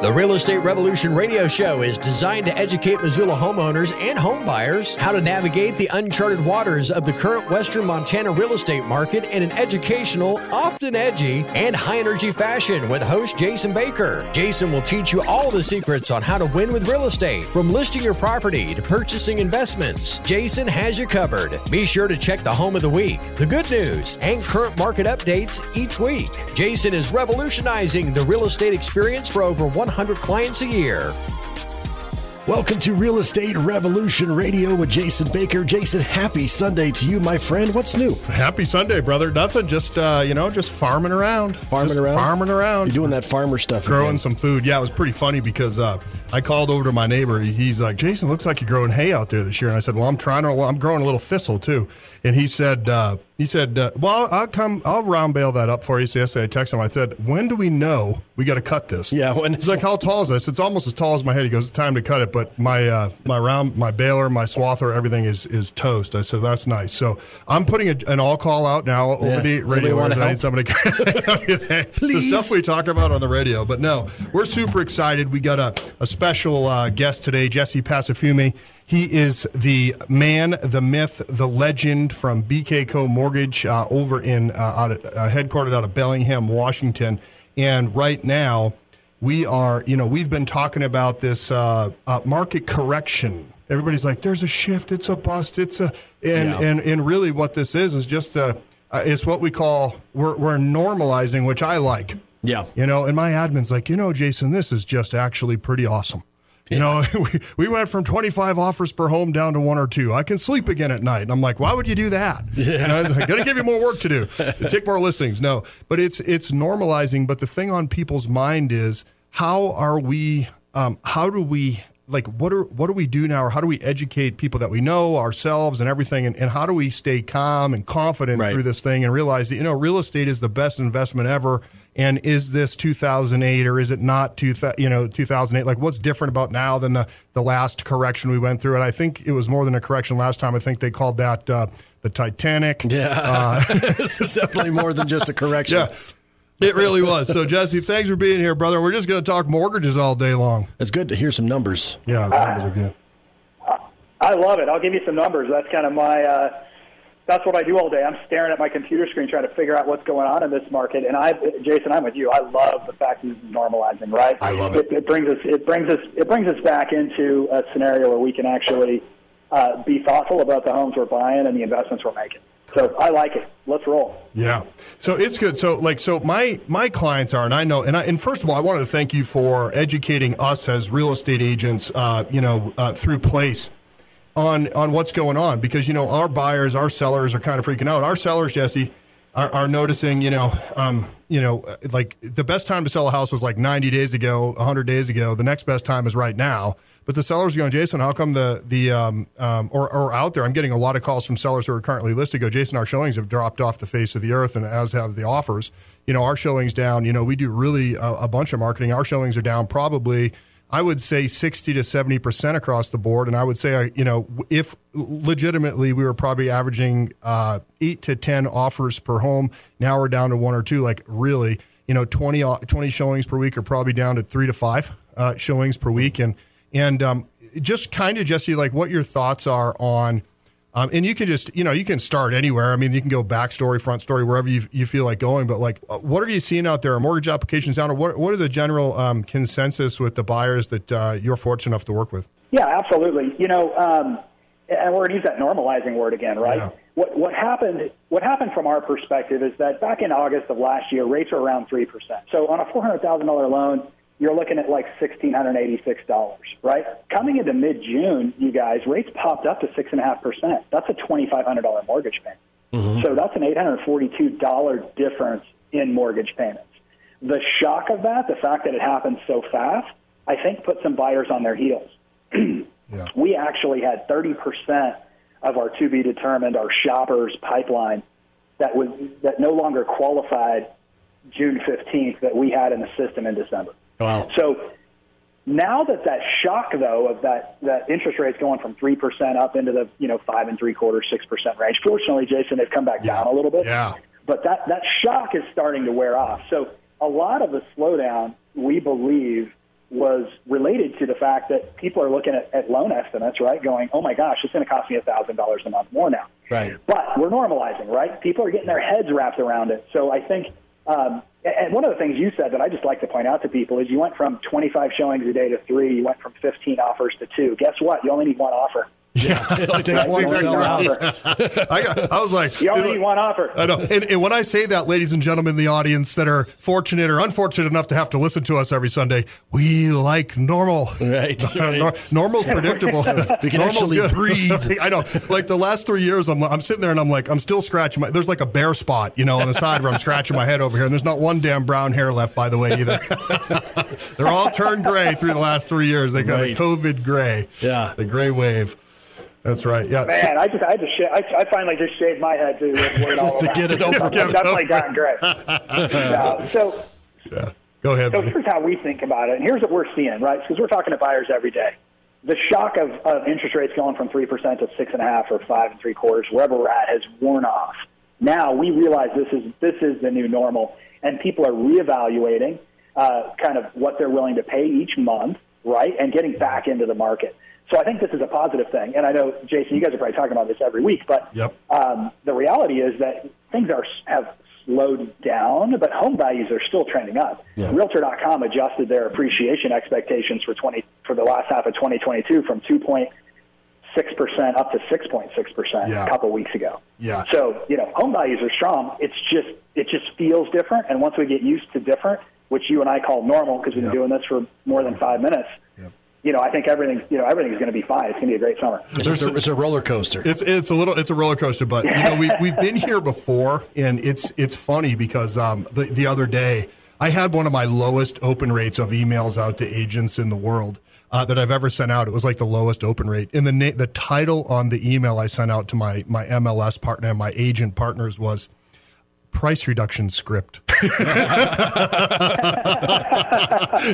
The Real Estate Revolution radio show is designed to educate Missoula homeowners and home buyers how to navigate the uncharted waters of the current Western Montana real estate market in an educational, often edgy, and high energy fashion with host Jason Baker. Jason will teach you all the secrets on how to win with real estate, from listing your property to purchasing investments. Jason has you covered. Be sure to check the home of the week, the good news, and current market updates each week. Jason is revolutionizing the real estate experience for over 100 clients a year. Welcome to Real Estate Revolution Radio with Jason Baker. Jason, happy Sunday to you, my friend. What's new? Happy Sunday, brother. Nothing. Just uh, you know, just farming around. Farming Just around? Farming around. You're doing that farmer stuff. growing again. some food. Yeah, it was pretty funny because uh, I called over to my neighbor. He's like, "Jason, looks like you're growing hay out there this year." And I said, "Well, I'm trying to. Well, I'm growing a little thistle too." And he said, uh, "He said, uh, well, I'll come. I'll round bale that up for you." So yesterday, I texted him. I said, "When do we know we got to cut this?" Yeah, when He's like, "How tall is this?" It's almost as tall as my head. He goes, "It's time to cut it." But my uh, my round, my baler, my swather, everything is is toast. I said, "That's nice." So I'm putting a, an all call out now over Yeah. the radio. I need somebody to help you there. The stuff we talk about on the radio. But no, we're super excited. We got a, a special uh, guest today, Jesse Pasafumi. He is the man, the myth, the legend from BK Co Mortgage uh, over in uh, out of, uh, headquartered out of Bellingham, Washington. And right now, we are, you know, we've been talking about this uh, uh, market correction. Everybody's like, "There's a shift. It's a bust. It's a," and Yeah. and and really, what this is is just a. Uh, it's what we call we're, we're normalizing, which I like. Yeah. You know, and my admin's like, you know, Jason, this is just actually pretty awesome. You know, we, we went from 25 offers per home down to one or two. I can sleep again at night. And I'm like, why would you do that? Yeah. I got to give you more work to do. Take more listings. No, but it's it's normalizing. But the thing on people's mind is how are we? Um, how do we? Like what are what do we do now, or how do we educate people that we know ourselves and everything, and, and how do we stay calm and confident Right. through this thing and realize that you know real estate is the best investment ever, and is this 2008 or is it not two you know 2008 like what's different about now than the, the last correction we went through? And i think it was more than a correction last time. I think they called that uh, the titanic. Yeah. this is definitely more than just a correction. yeah it really was so jesse thanks for being here brother we're just going to talk mortgages all day long It's good to hear some numbers. yeah numbers are good I love it. I'll give you some numbers. That's kind of my. Uh, that's what I do all day. I'm staring at my computer screen trying to figure out what's going on in this market. And I, Jason, I'm with you. I love the fact that this is normalizing. Right? I love it. It, it brings us. It brings us. It brings us back into a scenario where we can actually uh, be thoughtful about the homes we're buying and the investments we're making. So I like it. Let's roll. Yeah. So it's good. So like so my my clients are and I know and I and first of all I wanted to thank you for educating us as real estate agents uh, you know uh, through place on on what's going on because you know our buyers our sellers are kind of freaking out. Our sellers Jesse are, are noticing you know um you know like the best time to sell a house was like 90 days ago 100 days ago. The next best time is right now. But the sellers are going jason how come the the um, um or, or out there i'm getting a lot of calls from sellers who are currently listed go jason our showings have dropped off the face of the earth and as have the offers. You know our showings down you know we do really a, a bunch of marketing. Our showings are down probably I would say 60 to 70% across the board. And I would say, you know, if legitimately we were probably averaging uh, eight to 10 offers per home, now we're down to one or two. Like, really, you know, 20, uh, 20 showings per week are probably down to three to five uh, showings per week. And, and um, just kind of, Jesse, like what your thoughts are on. Um, and you can just, you know, you can start anywhere. I mean, you can go back story, front story, wherever you, you feel like going. But like, uh, what are you seeing out there? Are mortgage applications down, or what? What are the general um, consensus with the buyers that uh, you're fortunate enough to work with? Yeah, absolutely. You know, um, and we're going to use that normalizing word again, right? Yeah. What what happened? What happened from our perspective is that back in August of last year, rates are around three percent. So on a four hundred thousand dollar loan, you're looking at like sixteen hundred eighty six dollars, right? Coming into mid June, you guys, rates popped up to six and a half percent. That's a twenty five hundred dollar mortgage payment. Mm-hmm. So that's an eight hundred forty two dollar difference in mortgage payments. The shock of that, the fact that it happened so fast, I think put some buyers on their heels Yeah. we actually had 30% of our to be determined, our shoppers pipeline that was that no longer qualified June 15th that we had in the system in December. Wow. So now that that shock though of that that interest rates going from three percent up into the you know five and three quarters six percent range. Fortunately, Jason, they've come back down a little bit. Yeah. But that that shock is starting to wear off. So a lot of the slowdown we believe was related to the fact that people are looking at, at loan estimates, right? Going, oh my gosh, it's going to cost me a thousand dollars a month more now. Right. But we're normalizing, right? People are getting their heads wrapped around it. So I think, um, and one of the things you said that I just like to point out to people is you went from 25 showings a day to three. You went from 15 offers to two. Guess what? You only need one offer. Yeah, it only takes one sell a. I, got, I was like, You only need one offer. I know. And, and when I say that, ladies and gentlemen in the audience that are fortunate or unfortunate enough to have to listen to us every Sunday, we like normal. Right, right. Nor- normal's predictable. We can Normal's actually good. breathe. I know. Like the last three years, I'm, I'm sitting there and I'm like, I'm still scratching my. There's like a bare spot, you know, on the side where I'm scratching my head over here, and there's not one damn brown hair left, by the way, either. They're all turned gray through the last three years. They got Right. the COVID gray. Yeah. The gray wave. That's right. Yeah. Man, I just, I just, sh- I, I finally just shaved my head too. Just to get it over I've with. definitely gotten gray. Yeah, so, yeah. Go ahead. so buddy. here's how we think about it, and here's what we're seeing, right? Because we're talking to buyers every day. The shock of, of interest rates going from three percent to six and a half or five and three quarters, wherever we're at, has worn off. Now we realize this is this is the new normal, and people are reevaluating uh, kind of what they're willing to pay each month, right, and getting back into the market. So I think this is a positive thing, and I know Jason, you guys are probably talking about this every week, but Yep. um, the reality is that things are have slowed down, but home values are still trending up. Realtor.com adjusted their appreciation expectations for 20 for the last half of 2022 from 2.6 percent up to 6.6 percent Yeah. a couple weeks ago. Yeah. So you know, home values are strong. It's just it just feels different, and once we get used to different, which you and I call normal because we've Yep. been doing this for more than five minutes. Yep. You know, I think everything you know everything's going to be fine. It's going to be a great summer. It's a, it's a roller coaster. It's it's a little it's a roller coaster, but you know we we've been here before, and it's it's funny because um, the the other day I had one of my lowest open rates of emails out to agents in the world uh, that I've ever sent out. It was like the lowest open rate, and the na- the title on the email I sent out to my my MLS partner and my agent partners was price reduction script.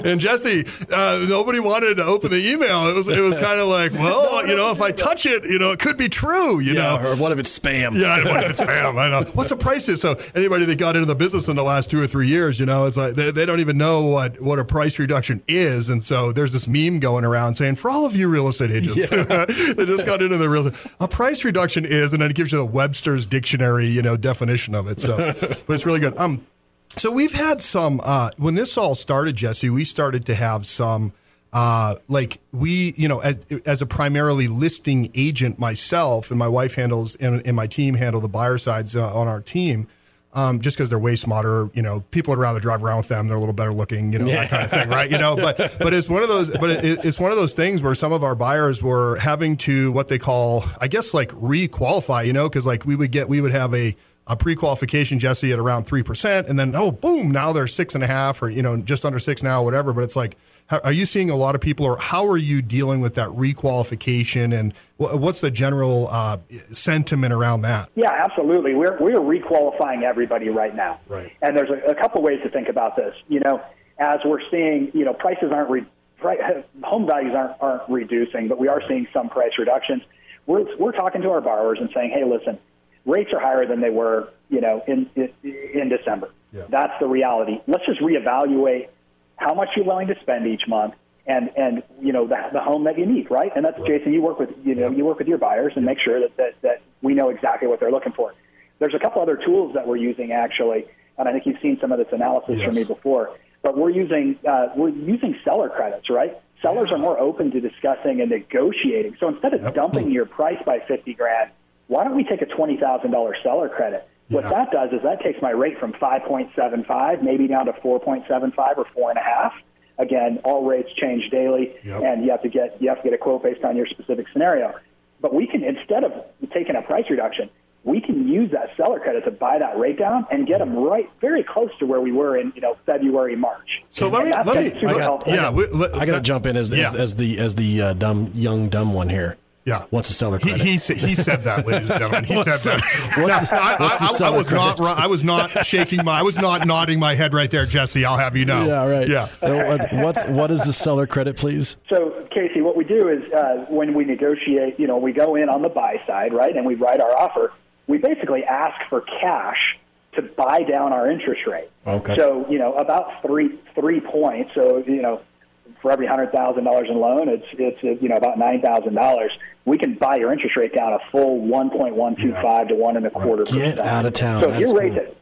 and Jesse, uh, nobody wanted to open the email. It was it was kind of like, well, you know, if I touch it, you know, it could be true. You yeah, know, or what if it's spam? yeah, what if it's spam? I know. What's the price is? So anybody that got into the business in the last two or three years, you know, it's like they, they don't even know what, what a price reduction is. And so there's this meme going around saying, for all of you real estate agents, that just got into the real a price reduction is, and then it gives you the Webster's dictionary, you know, definition of it. So, but it's really good. Um, so we've had some uh, when this all started, Jesse. We started to have some uh, like we, you know, as, as a primarily listing agent myself, and my wife handles and, and my team handle the buyer sides uh, on our team. Um, just because they're way smarter, you know, people would rather drive around with them. They're a little better looking, you know, that kind of thing, right? You know, but but it's one of those, but it, it's one of those things where some of our buyers were having to what they call, I guess, like re-qualify, you know, because like we would get, we would have a a pre-qualification Jesse at around three percent, and then oh boom, now they're six and a half, or you know just under six now, whatever. But it's like, are you seeing a lot of people, or how are you dealing with that requalification, and what's the general uh, sentiment around that? Yeah, absolutely. We're we're requalifying everybody right now. Right. And there's a, a couple ways to think about this. You know, as we're seeing, you know, prices aren't re, pri- home values aren't aren't reducing, but we are seeing some price reductions. We're we're talking to our borrowers and saying, hey, listen, rates are higher than they were, you know, in in, in December. Yeah. That's the reality. Let's just reevaluate how much you're willing to spend each month. And, and you know the, the home that you need, right? And that's Jason. You work with you know you work with your buyers and make sure that, that that we know exactly what they're looking for. There's a couple other tools that we're using actually, and I think you've seen some of this analysis from me before. But we're using uh, we're using seller credits, right? Sellers are more open to discussing and negotiating. So instead of dumping your price by fifty grand, why don't we take a twenty thousand dollar seller credit? What Yeah. that does is that takes my rate from five point seven five, maybe down to four point seven five or four and a half. Again, all rates change daily, Yep. and you have to get you have to get a quote based on your specific scenario. But we can instead of taking a price reduction, we can use that seller credit to buy that rate down and get them right very close to where we were in you know February March. So let me let me super I got- helpful. yeah. we- let- I got to jump in as, Yeah. as, as the as the uh, dumb young dumb one here. Yeah. What's the seller He, credit? he, sa- he said that, ladies and gentlemen. He said that. Now, I, what's the I, I, I seller was not. credit? ri- I was not shaking my. I was not nodding my head right there, Jesse. I'll have you know. yeah, right. Yeah. What's what is the seller credit, please? So, Casey, what we do is uh, when we negotiate, you know, we go in on the buy side, right, and we write our offer. We basically ask for cash to buy down our interest rate. Okay. So, you know, about three three points. So, you know, for every hundred thousand dollars in loan, it's it's you know about nine thousand dollars. We can buy your interest rate down a full one point one two five to one and a quarter. Get out of town. So if your rates cool. at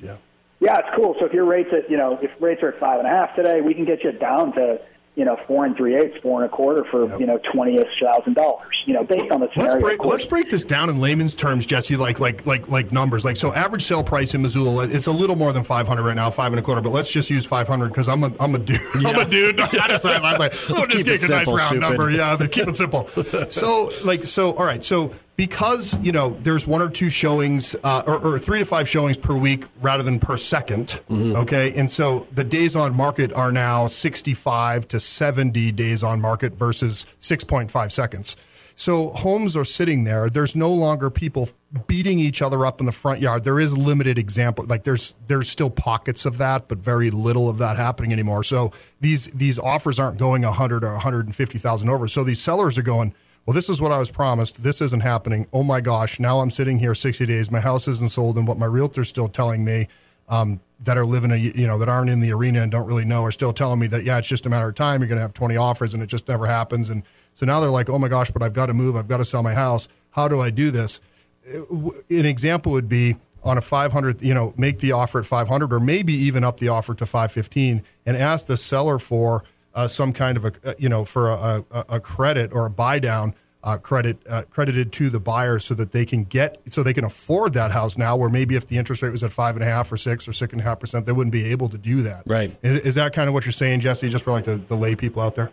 Yeah. yeah, it's cool. So if your rates at you know if rates are at five and a half today, we can get you down to you know four and three eighths, four and a quarter for Yep. you know twenty ish thousand dollars. You know, based on the scenario. Let's break let's break this down in layman's terms, Jesse. Like like like like numbers. Like so, average sale price in Missoula it's a little more than five hundred right now, five and a quarter. But let's just use five hundred because I'm a I'm a dude. I'm a dude. I decided I'm like, oh, just keep get a nice round stupid. number. Yeah, but keep it simple. so like so, all right. So because you know there's one or two showings uh, or, or three to five showings per week rather than per 2nd Mm-hmm. Okay, and so the days on market are now 65 to 70 days on market versus 6.5 seconds. So homes are sitting there. There's no longer people beating each other up in the front yard. There is limited example. Like there's there's still pockets of that, but very little of that happening anymore. So these these offers aren't going 100 or 150,000 over. So these sellers are going, well, this is what I was promised. This isn't happening. Oh my gosh! Now I'm sitting here 60 days. My house isn't sold, and what my realtor's still telling me um, that are living a you know that aren't in the arena and don't really know are still telling me that yeah, it's just a matter of time. You're going to have 20 offers, and it just never happens. And so now they're like, oh my gosh, but I've got to move. I've got to sell my house. How do I do this? An example would be on a 500, you know, make the offer at 500 or maybe even up the offer to 515 and ask the seller for uh, some kind of a, uh, you know, for a, a, a credit or a buy down uh, credit uh, credited to the buyer so that they can get, so they can afford that house now where maybe if the interest rate was at five and a half or six or six and a half percent, they wouldn't be able to do that. Right. Is, is that kind of what you're saying, Jesse, just for like the, the lay people out there?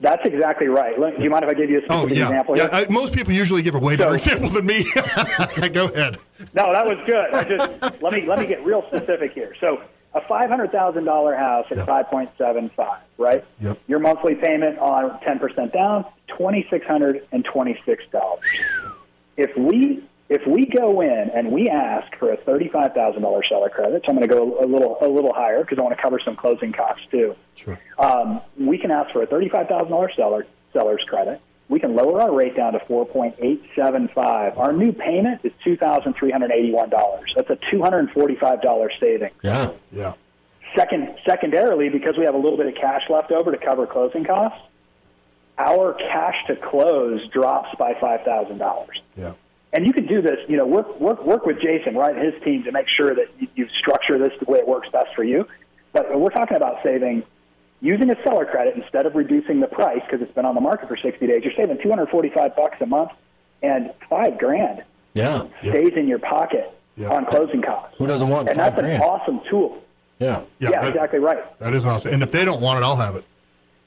That's exactly right. Let- Do you mind if I give you a Oh, specific yeah. example? yeah? I, most people usually give a way better So- example than me. Go ahead. No, that was good. I just let me let me get real specific here. So a five hundred thousand dollar house at five point seven five, right? Yep. Your monthly payment on ten percent down, twenty six hundred and twenty six dollars. If we if we go in and we ask for a thirty five thousand dollar seller credit, so I'm going to go a little a little higher because I want to cover some closing costs too. Sure. Um, we can ask for a thirty-five thousand dollars seller seller's credit. We can lower our rate down to four point eight seven five. Our new payment is two thousand three hundred eighty-one dollars. That's a two hundred forty-five dollars savings. Yeah. Yeah. Second, secondarily, because we have a little bit of cash left over to cover closing costs, our cash to close drops by five thousand dollars. Yeah. And you can do this, you know, work work work with Jason, right, and his team to make sure that you, you structure this the way it works best for you. But we're talking about saving using a seller credit instead of reducing the price because it's been on the market for 60 days. You're saving 245 bucks a month, and five grand Yeah. stays in your pocket Yeah. on closing costs. Who doesn't want And five that's grand? an awesome tool. Yeah. Yeah, Yeah, that- exactly right. That is awesome. And if they don't want it, I'll have it.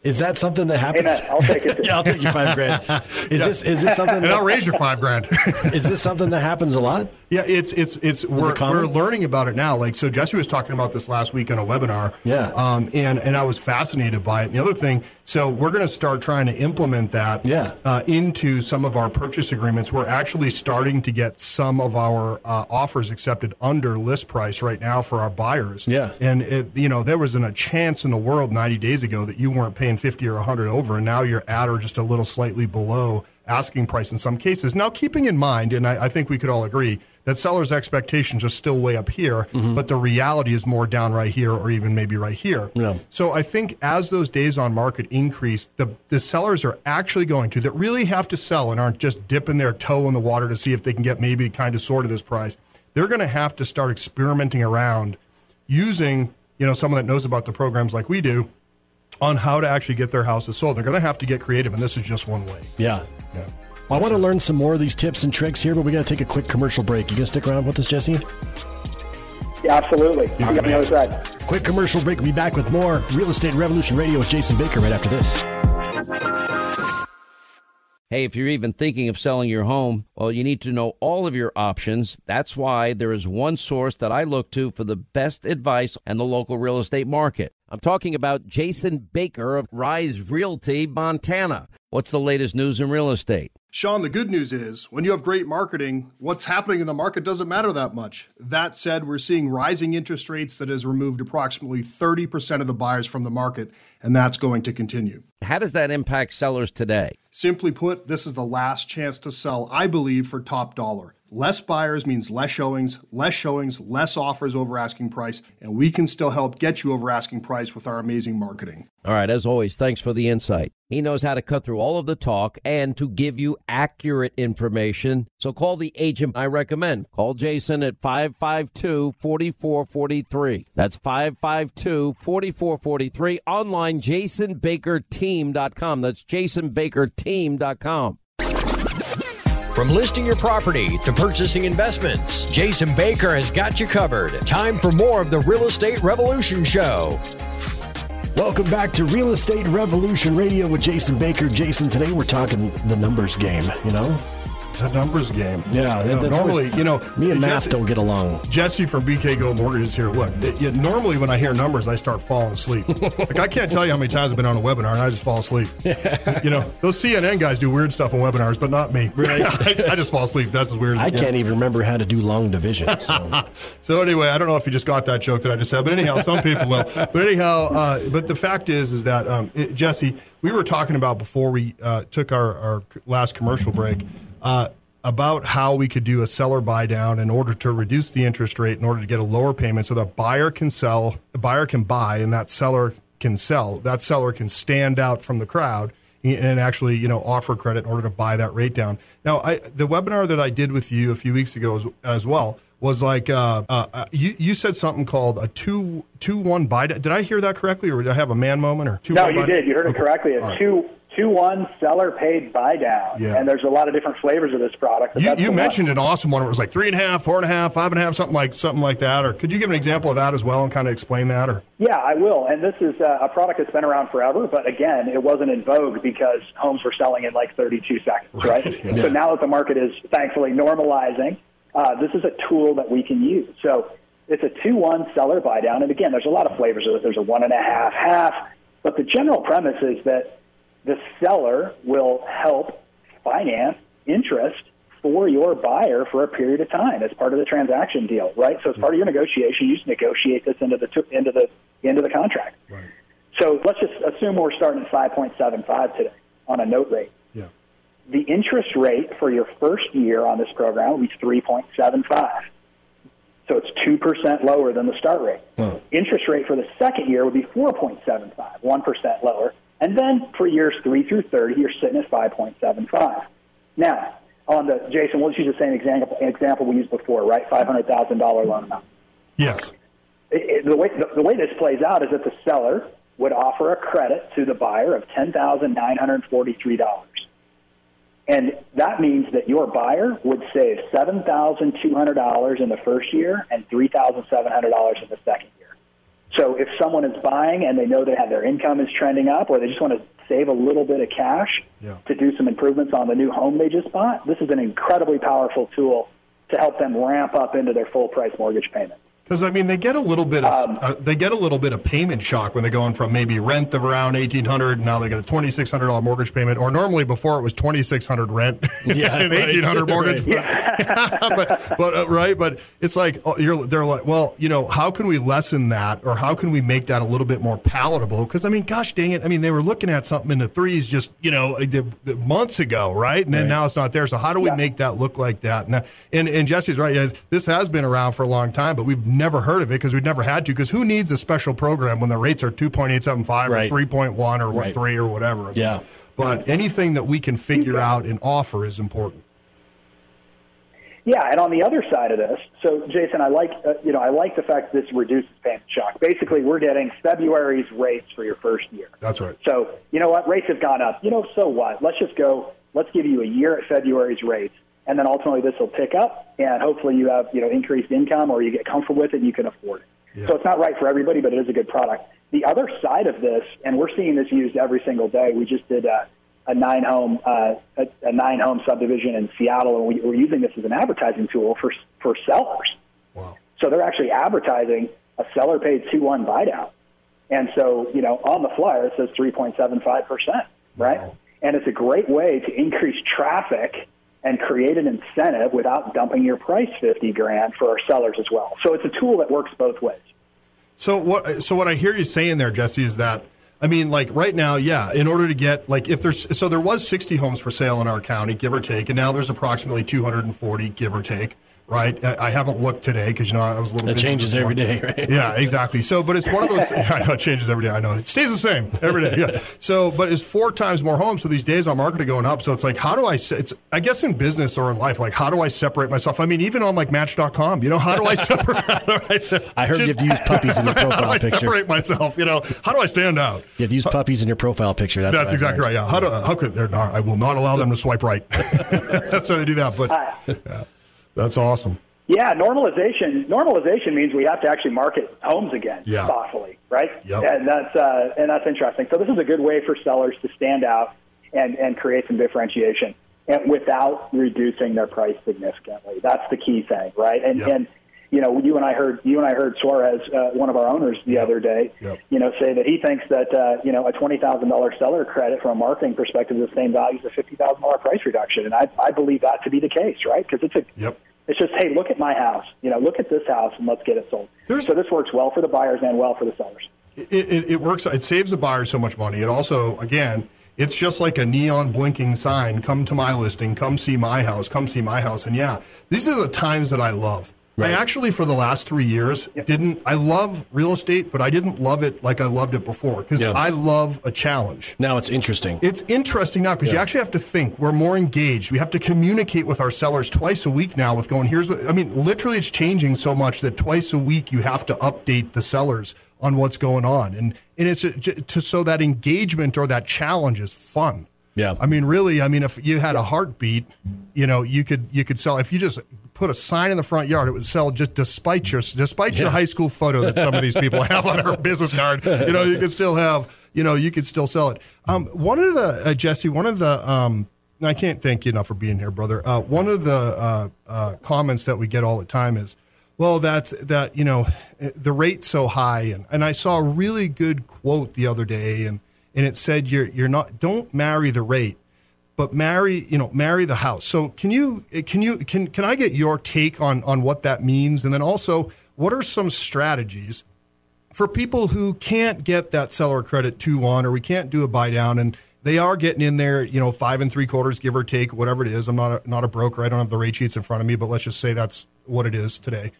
Is that something that happens? Amen. I'll take it. yeah, I'll take you five grand. Is this is this something? And I'll raise your five grand. is this something that happens a lot? Yeah, it's it's it's we're, common? we're learning about it now. Like so, Jesse was talking about this last week on a webinar. Yeah. Um, and and I was fascinated by it. And the other thing, so we're going to start trying to implement that. Yeah. Uh, into some of our purchase agreements. We're actually starting to get some of our uh, offers accepted under list price right now for our buyers. Yeah. And it, you know, there wasn't a chance in the world 90 days ago that you weren't paying 50 or 100 over, and now you're at or just a little slightly below asking price in some cases. Now, keeping in mind, and I, I think we could all agree that sellers' expectations are still way up here, mm-hmm. but the reality is more down right here or even maybe right here. Yeah. So I think as those days on market increase, the, the sellers are actually going to that really have to sell and aren't just dipping their toe in the water to see if they can get maybe kind of sort of this price. They're going to have to start experimenting around using, you know, someone that knows about the programs like we do on how to actually get their houses sold. They're going to have to get creative, and this is just one way. Yeah. Yeah. Well, I want to learn some more of these tips and tricks here, but we got to take a quick commercial break. You gonna stick around with us, Jesse? Yeah, absolutely. I'm going to know side. Quick commercial break. We'll be back with more Real Estate Revolution Radio with Jason Baker right after this. Hey, if you're even thinking of selling your home, well, you need to know all of your options. That's why there is one source that I look to for the best advice on the local real estate market. I'm talking about Jason Baker of Rise Realty, Montana. What's the latest news in real estate? Sean, the good news is when you have great marketing, what's happening in the market doesn't matter that much. That said, we're seeing rising interest rates that has removed approximately 30% of the buyers from the market, and that's going to continue. How does that impact sellers today? Simply put, this is the last chance to sell, I believe, for top dollar. Less buyers means less showings, less showings, less offers over asking price, and we can still help get you over asking price with our amazing marketing. All right, as always, thanks for the insight. He knows how to cut through all of the talk and to give you accurate information. So call the agent I recommend. Call Jason at 552 4443. That's 552 4443. Online, jasonbakerteam.com. That's jasonbakerteam.com. From listing your property to purchasing investments, Jason Baker has got you covered. Time for more of the Real Estate Revolution Show. Welcome back to Real Estate Revolution Radio with Jason Baker. Jason, today we're talking the numbers game, you know? The numbers game. Yeah, You know, normally, always- you know, Me and math don't get along. Jesse from BK Co Mortgage is here. Look, it, you- normally when I hear numbers, I start falling asleep. like I can't tell you how many times I've been on a webinar and I just fall asleep. you know, those CNN guys do weird stuff on webinars, but not me. Right. I, I just fall asleep. That's as weird as I it can't even remember how to do long division. So. So anyway, I don't know if you just got that joke that I just said, but anyhow, some people will. But anyhow, uh, but the fact is, is that um, it, Jesse, we were talking about before we uh, took our, our last commercial break uh, about how we could do a seller buy down in order to reduce the interest rate in order to get a lower payment, so that buyer can sell, the buyer can buy, and that seller can sell. That seller can stand out from the crowd and actually, you know, offer credit in order to buy that rate down. Now, I, the webinar that I did with you a few weeks ago as, as well was like uh, uh, uh, you, you said something called a two two one buy. Did I hear that correctly, or did I have a man moment? Or two No, you did. You heard it correctly. A right. two two one seller paid buy down, Yeah. and there's a lot of different flavors of this product. You, you the one. mentioned an awesome one. Where it was like three and a half, four and a half, five and a half, something like something like that. Or could you give an example of that as well and kind of explain that? Or Yeah, I will. And this is uh, a product that's been around forever, but again, it wasn't in vogue because homes were selling in like 32 seconds, right? Yeah. So now that the market is thankfully normalizing, uh, this is a tool that we can use. So it's a 2 1 seller buy down. And again, there's a lot of flavors of it. There's a one and a half, half. But the general premise is that the seller will help finance interest for your buyer for a period of time as part of the transaction deal, right? So as part of your negotiation, you just negotiate this into the into the into the contract. So let's just assume we're starting at 5.75 today on a note rate. yeah, The interest rate for your first year on this program will be 3.75. So it's 2% lower than the start rate. Interest rate for the second year would be 4.75, 1% lower. And then for years 3 through 30, you're sitting at 5.75. Now, on the, Jason, let's use the same example, example we used before, right? $500,000 loan amount yes, it, it- the way the, the way this plays out is that the seller would offer a credit to the buyer of ten thousand nine hundred forty three dollars, and that means that your buyer would save seven thousand two hundred dollars in the first year and three thousand seven hundred dollars in the second. So if someone is buying and they know they have their income is trending up, or they just want to save a little bit of cash Yeah. to do some improvements on the new home they just bought, this is an incredibly powerful tool to help them ramp up into their full price mortgage payment. Because I mean they get a little bit of Um, uh, they get a little bit of payment shock when they're going from maybe rent of around eighteen hundred now they get a twenty six hundred dollar mortgage payment, or normally before it was twenty six hundred rent Yeah, and right. eighteen hundred mortgage. but but uh, right, but it's like oh, you're they're like, well, you know, how can we lessen that, or how can we make that a little bit more palatable? Because I mean, gosh dang it, I mean, they were looking at something in the threes just you know the, the months ago, right? And then now it's not there. So how do we Yeah. make that look like that? And, and and Jesse's right, guys. This has been around for a long time, but we've never heard of it because we've never had to. Because who needs a special program when the rates are two point eight seven five or Right. three point one or what Right. three or whatever? Yeah. But anything that we can figure out and offer is important. Yeah, and on the other side of this, so Jason, I like uh, you know I like the fact that this reduces payment shock. Basically, we're getting February's rates for your first year. That's right. So you know what, rates have gone up. You know, so what? Let's just go. Let's give you a year at February's rates, and then ultimately this will pick up, and hopefully you have you know increased income or you get comfortable with it and you can afford it. So it's not right for everybody, but it is a good product. The other side of this, and we're seeing this used every single day. We just did a, a nine home uh, a, a nine home subdivision in Seattle, and we, we're using this as an advertising tool for for sellers. Wow. So they're actually advertising a seller paid two one buy down. And so, you know, on the flyer it says three point seven five percent, right? Wow. And it's a great way to increase traffic and create an incentive without dumping your price fifty grand for our sellers as well. So it's a tool that works both ways. So what? So what I hear you saying there, Jesse, is that I mean, like right now, yeah. In order to get like if there's so there was 60 homes for sale in our county, give or take, and now there's approximately 240, give or take right? I, haven't looked today because you know I was a little. It changes every day, right? Yeah, exactly. So, but it's one of those. I know it changes every day. I know it stays the same every day. Yeah. So, but it's four times more homes. So these days on market are going up. So it's like, how do I? It's I guess in business or in life, like how do I separate myself? I mean, even on like Match.com, you know, how do I separate? I, separate, I heard you have to use puppies in your profile how do I picture. Separate myself. You know, how do I stand out? You have to use puppies in your profile picture. That's, That's exactly right. Yeah. How do? How could? Not, I will not allow them to swipe right. That's how they do that. But uh, yeah, that's awesome. Yeah, normalization. Normalization means we have to actually market homes again yeah. thoughtfully, right? Yep. And that's uh, and that's interesting. So this is a good way for sellers to stand out and and create some differentiation, and without reducing their price significantly. That's the key thing, right? And yep. and you know, you and I heard you and I heard Suarez, uh, one of our owners, the yep. other day, you know, say that he thinks that uh, you know a twenty thousand dollar seller credit from a marketing perspective is the same value as a fifty thousand dollar price reduction, and I I believe that to be the case, right? Because it's a yep it's just, hey, look at my house. You know, look at this house and let's get it sold. There's, so this works well for the buyers and well for the sellers. It, it, it works. It saves the buyers so much money. It also, again, it's just like a neon blinking sign. Come to my listing. Come see my house. Come see my house. And yeah, these are the times that I love. Right. I actually, for the last three years, yep. didn't. I love real estate, but I didn't love it like I loved it before because yeah. I love a challenge. Now it's interesting. It's interesting now because yeah. you actually have to think. We're more engaged. We have to communicate with our sellers twice a week now. With going, here's what I mean. Literally, it's changing so much that twice a week you have to update the sellers on what's going on, and and it's uh, a, to, so that engagement or that challenge is fun. Yeah. I mean, really, I mean, if you had a heartbeat, you know, you could you could sell if you just put a sign in the front yard, it would sell just despite your despite yeah. your high school photo that some of these people have on their business card. You know, you could still have, you know, you could still sell it. Um, one of the uh, Jesse, one of the um, I can't thank you enough for being here, brother. Uh, one of the uh, uh comments that we get all the time is, well, that's that you know, the rate's so high, and and I saw a really good quote the other day, and and it said you're you're not don't marry the rate but marry you know marry the house. So can you can you can can i get your take on on what that means? And then also what are some strategies for people who can't get that seller credit 2-1 or we can't do a buy down and they are getting in there you know five and three quarters give or take whatever it is. I'm not a, not a broker. I don't have the rate sheets in front of me but let's just say that's what it is today.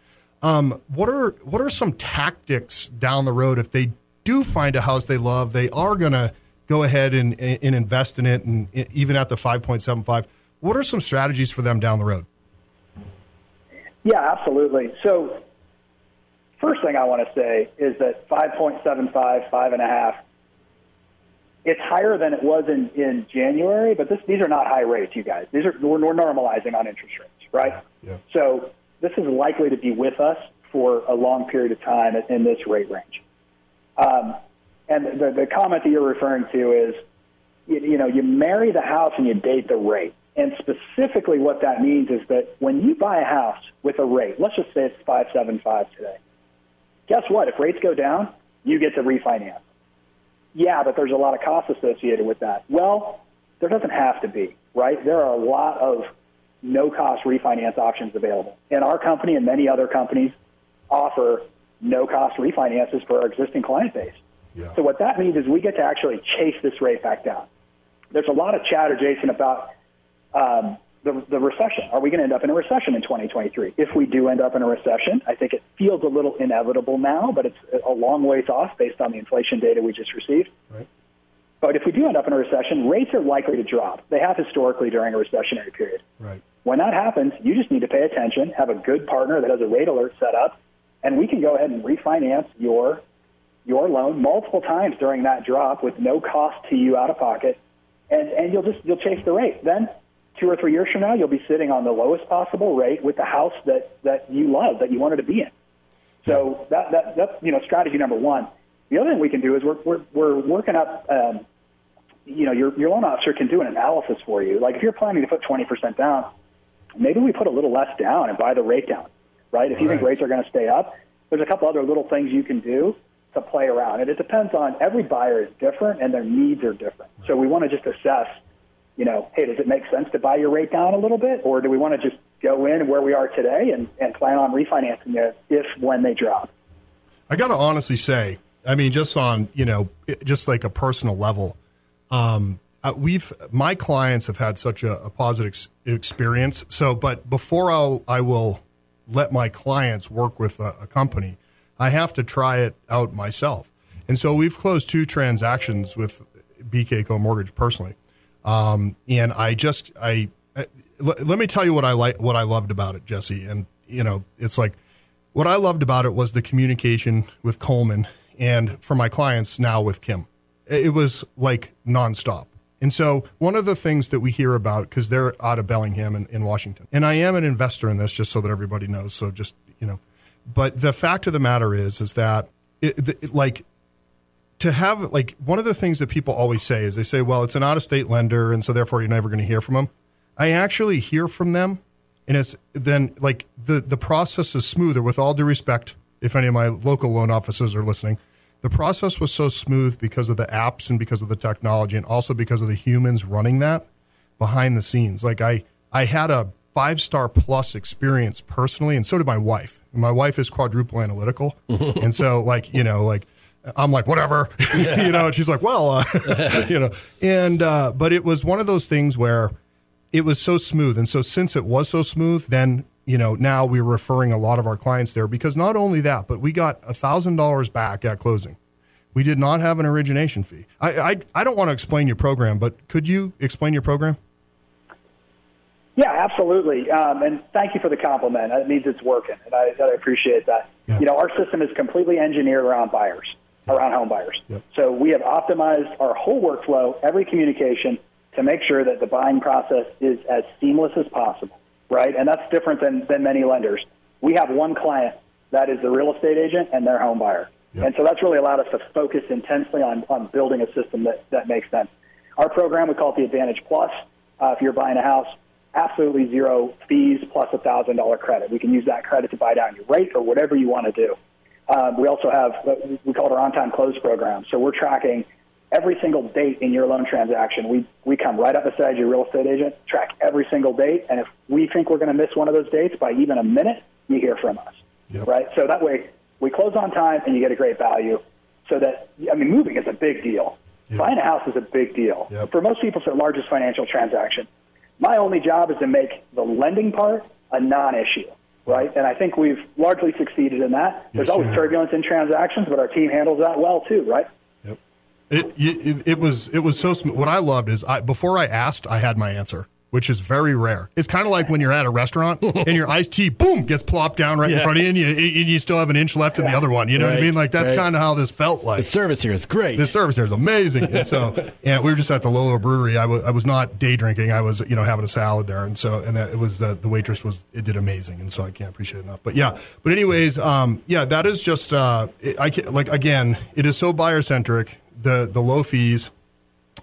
Um, what are what are some tactics down the road if they do find a house they love, they are going to go ahead and, and invest in it, and even at the 5.75. What are some strategies for them down the road? Yeah, absolutely. So, first thing I want to say is that 5.75, five and a half, it's higher than it was in, in January, but this, these are not high rates, you guys. These are we're, we're normalizing on interest rates, right? Yeah. So this is likely to be with us for a long period of time in this rate range. Um, and the, the comment that you're referring to is, you, you know, you marry the house and you date the rate. And specifically, what that means is that when you buy a house with a rate, let's just say it's 575 today. Guess what? If rates go down, you get to refinance. Yeah, but there's a lot of costs associated with that. Well, there doesn't have to be, right? There are a lot of no cost refinance options available. And our company and many other companies offer no cost refinances for our existing client base. Yeah. So what that means is we get to actually chase this rate back down. There's a lot of chatter, Jason, about um, the, the recession. Are we going to end up in a recession in 2023? If we do end up in a recession, I think it feels a little inevitable now, but it's a long ways off based on the inflation data we just received. Right. But if we do end up in a recession, rates are likely to drop. They have historically during a recessionary period. Right. When that happens, you just need to pay attention, have a good partner that has a rate alert set up, and we can go ahead and refinance your your loan multiple times during that drop with no cost to you out of pocket, and and you'll just you'll chase the rate. Then two or three years from now, you'll be sitting on the lowest possible rate with the house that that you love that you wanted to be in. So that that that's you know strategy number one. The other thing we can do is we're we're, we're working up. Um, you know, your your loan officer can do an analysis for you. Like if you're planning to put 20% down, maybe we put a little less down and buy the rate down right? If you right. think rates are going to stay up, there's a couple other little things you can do to play around. And it depends on every buyer is different and their needs are different. So we want to just assess, you know, hey, does it make sense to buy your rate down a little bit, or do we want to just go in where we are today and, and plan on refinancing it if when they drop? I got to honestly say, I mean, just on you know, just like a personal level. Um, uh, we've my clients have had such a, a positive ex- experience. So, but before I'll, I will let my clients work with a, a company, I have to try it out myself. And so we've closed two transactions with BK Co Mortgage personally. Um, and I just I, let, let me tell you what I like what I loved about it, Jesse. And you know, it's like what I loved about it was the communication with Coleman and for my clients now with Kim. It was like nonstop. And so, one of the things that we hear about, because they're out of Bellingham in, in Washington, and I am an investor in this, just so that everybody knows. So, just, you know, but the fact of the matter is, is that, it, like, to have, like, one of the things that people always say is they say, well, it's an out of state lender, and so therefore you're never going to hear from them. I actually hear from them, and it's then, like, the, the process is smoother, with all due respect, if any of my local loan officers are listening the process was so smooth because of the apps and because of the technology and also because of the humans running that behind the scenes like i i had a five star plus experience personally and so did my wife my wife is quadruple analytical and so like you know like i'm like whatever you know and she's like well uh, you know and uh, but it was one of those things where it was so smooth and so since it was so smooth then you know, now we're referring a lot of our clients there because not only that, but we got a $1,000 back at closing. We did not have an origination fee. I, I, I don't want to explain your program, but could you explain your program? Yeah, absolutely. Um, and thank you for the compliment. It means it's working, and I, I appreciate that. You know, our system is completely engineered around buyers, yep. around home buyers. Yep. So we have optimized our whole workflow, every communication, to make sure that the buying process is as seamless as possible right? And that's different than, than many lenders. We have one client that is the real estate agent and their home buyer. And so that's really allowed us to focus intensely on, on building a system that, that makes sense. Our program, we call it the Advantage Plus. Uh, if you're buying a house, absolutely zero fees plus a $1,000 credit. We can use that credit to buy down your rate or whatever you want to do. Um, we also have, we call it our on-time close program. So we're tracking every single date in your loan transaction. We, we come right up beside your real estate agent, track every single date, and if we think we're going to miss one of those dates by even a minute, you hear from us. Yep. Right? So that way, we close on time and you get a great value. So that, I mean, moving is a big deal. Yep. Buying a house is a big deal. Yep. For most people, it's their largest financial transaction. My only job is to make the lending part a non issue right? And I think we've largely succeeded in that. There's always turbulence in transactions, but our team handles that well too, right? It, it, it was it was so smooth. What I loved is I, before I asked, I had my answer, which is very rare. It's kind of like when you're at a restaurant and your iced tea, boom, gets plopped down right yeah. in front of you, and you, and you still have an inch left in the other one. You know right, what I mean? Like that's right. kind of how this felt like. The service here is great. The service here is amazing. and so, and we were just at the Lolo Brewery. I was I was not day drinking. I was you know having a salad there, and so and it was the the waitress was it did amazing, and so I can't appreciate it enough. But yeah, but anyways, um, yeah, that is just uh, it, I can, like again, it is so buyer centric the the low fees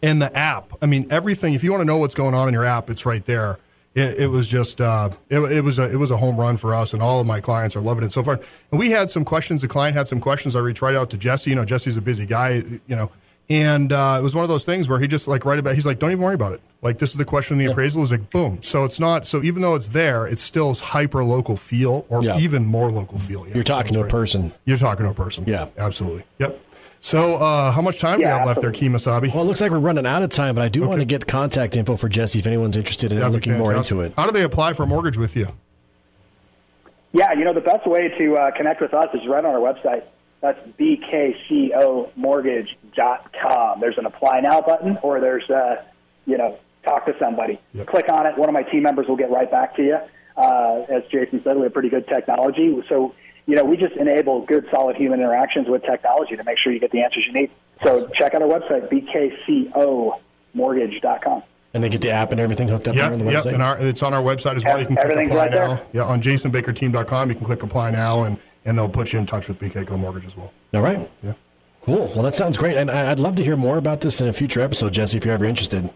and the app. I mean, everything. If you want to know what's going on in your app, it's right there. It, it was just uh, it, it, was a it was a home run for us, and all of my clients are loving it so far. And we had some questions. The client had some questions. I reached right out to Jesse. You know, Jesse's a busy guy. You know. And uh, it was one of those things where he just like right about. He's like, "Don't even worry about it. Like this is the question in the yeah. appraisal." Is like, boom. So it's not. So even though it's there, it's still hyper local feel, or yeah. even more local feel. Yeah, You're talking so to a person. You're talking to a person. Yeah, absolutely. Yep. So, uh, how much time yeah, do we have left there, Kemosabe? Well, it looks like we're running out of time, but I do okay. want to get the contact info for Jesse if anyone's interested in That'd looking more into it. How do they apply for a mortgage with you? Yeah, you know, the best way to uh, connect with us is right on our website. That's bkcomortgage.com. There's an apply now button, or there's, uh, you know, talk to somebody. Yep. Click on it. One of my team members will get right back to you. Uh, as Jason said, we have pretty good technology. So you know, we just enable good, solid human interactions with technology to make sure you get the answers you need. So check out our website, bkcomortgage.com. And they get the app and everything hooked up yep, on the website? Yep, and our, it's on our website as well. You can click apply right now. There. Yeah, on jasonbakerteam.com, you can click apply now, and, and they'll put you in touch with BKCO Mortgage as well. All right. Yeah. Cool. Well, that sounds great. And I'd love to hear more about this in a future episode, Jesse, if you're ever interested.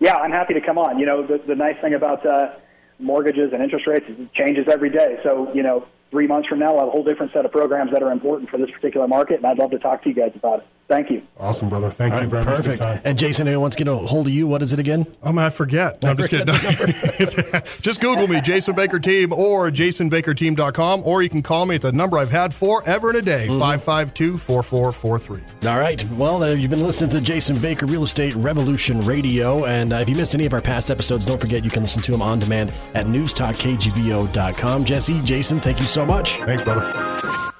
Yeah, I'm happy to come on. You know, the, the nice thing about uh, mortgages and interest rates changes every day. So, you know, three months from now, we'll have a whole different set of programs that are important for this particular market, and I'd love to talk to you guys about it. Thank you. Awesome, brother. Thank All you right, very much perfect. And Jason, anyone wants to get a hold of you? What is it again? Oh, man, I forget. No, I'm just kidding. just Google me, Jason Baker Team, or jasonbakerteam.com, or you can call me at the number I've had forever and a day, 552 4443. All right. Well, uh, you've been listening to Jason Baker Real Estate Revolution Radio. And uh, if you missed any of our past episodes, don't forget you can listen to them on demand at newstalkkgvo.com. Jesse, Jason, thank you so much. Thanks, brother.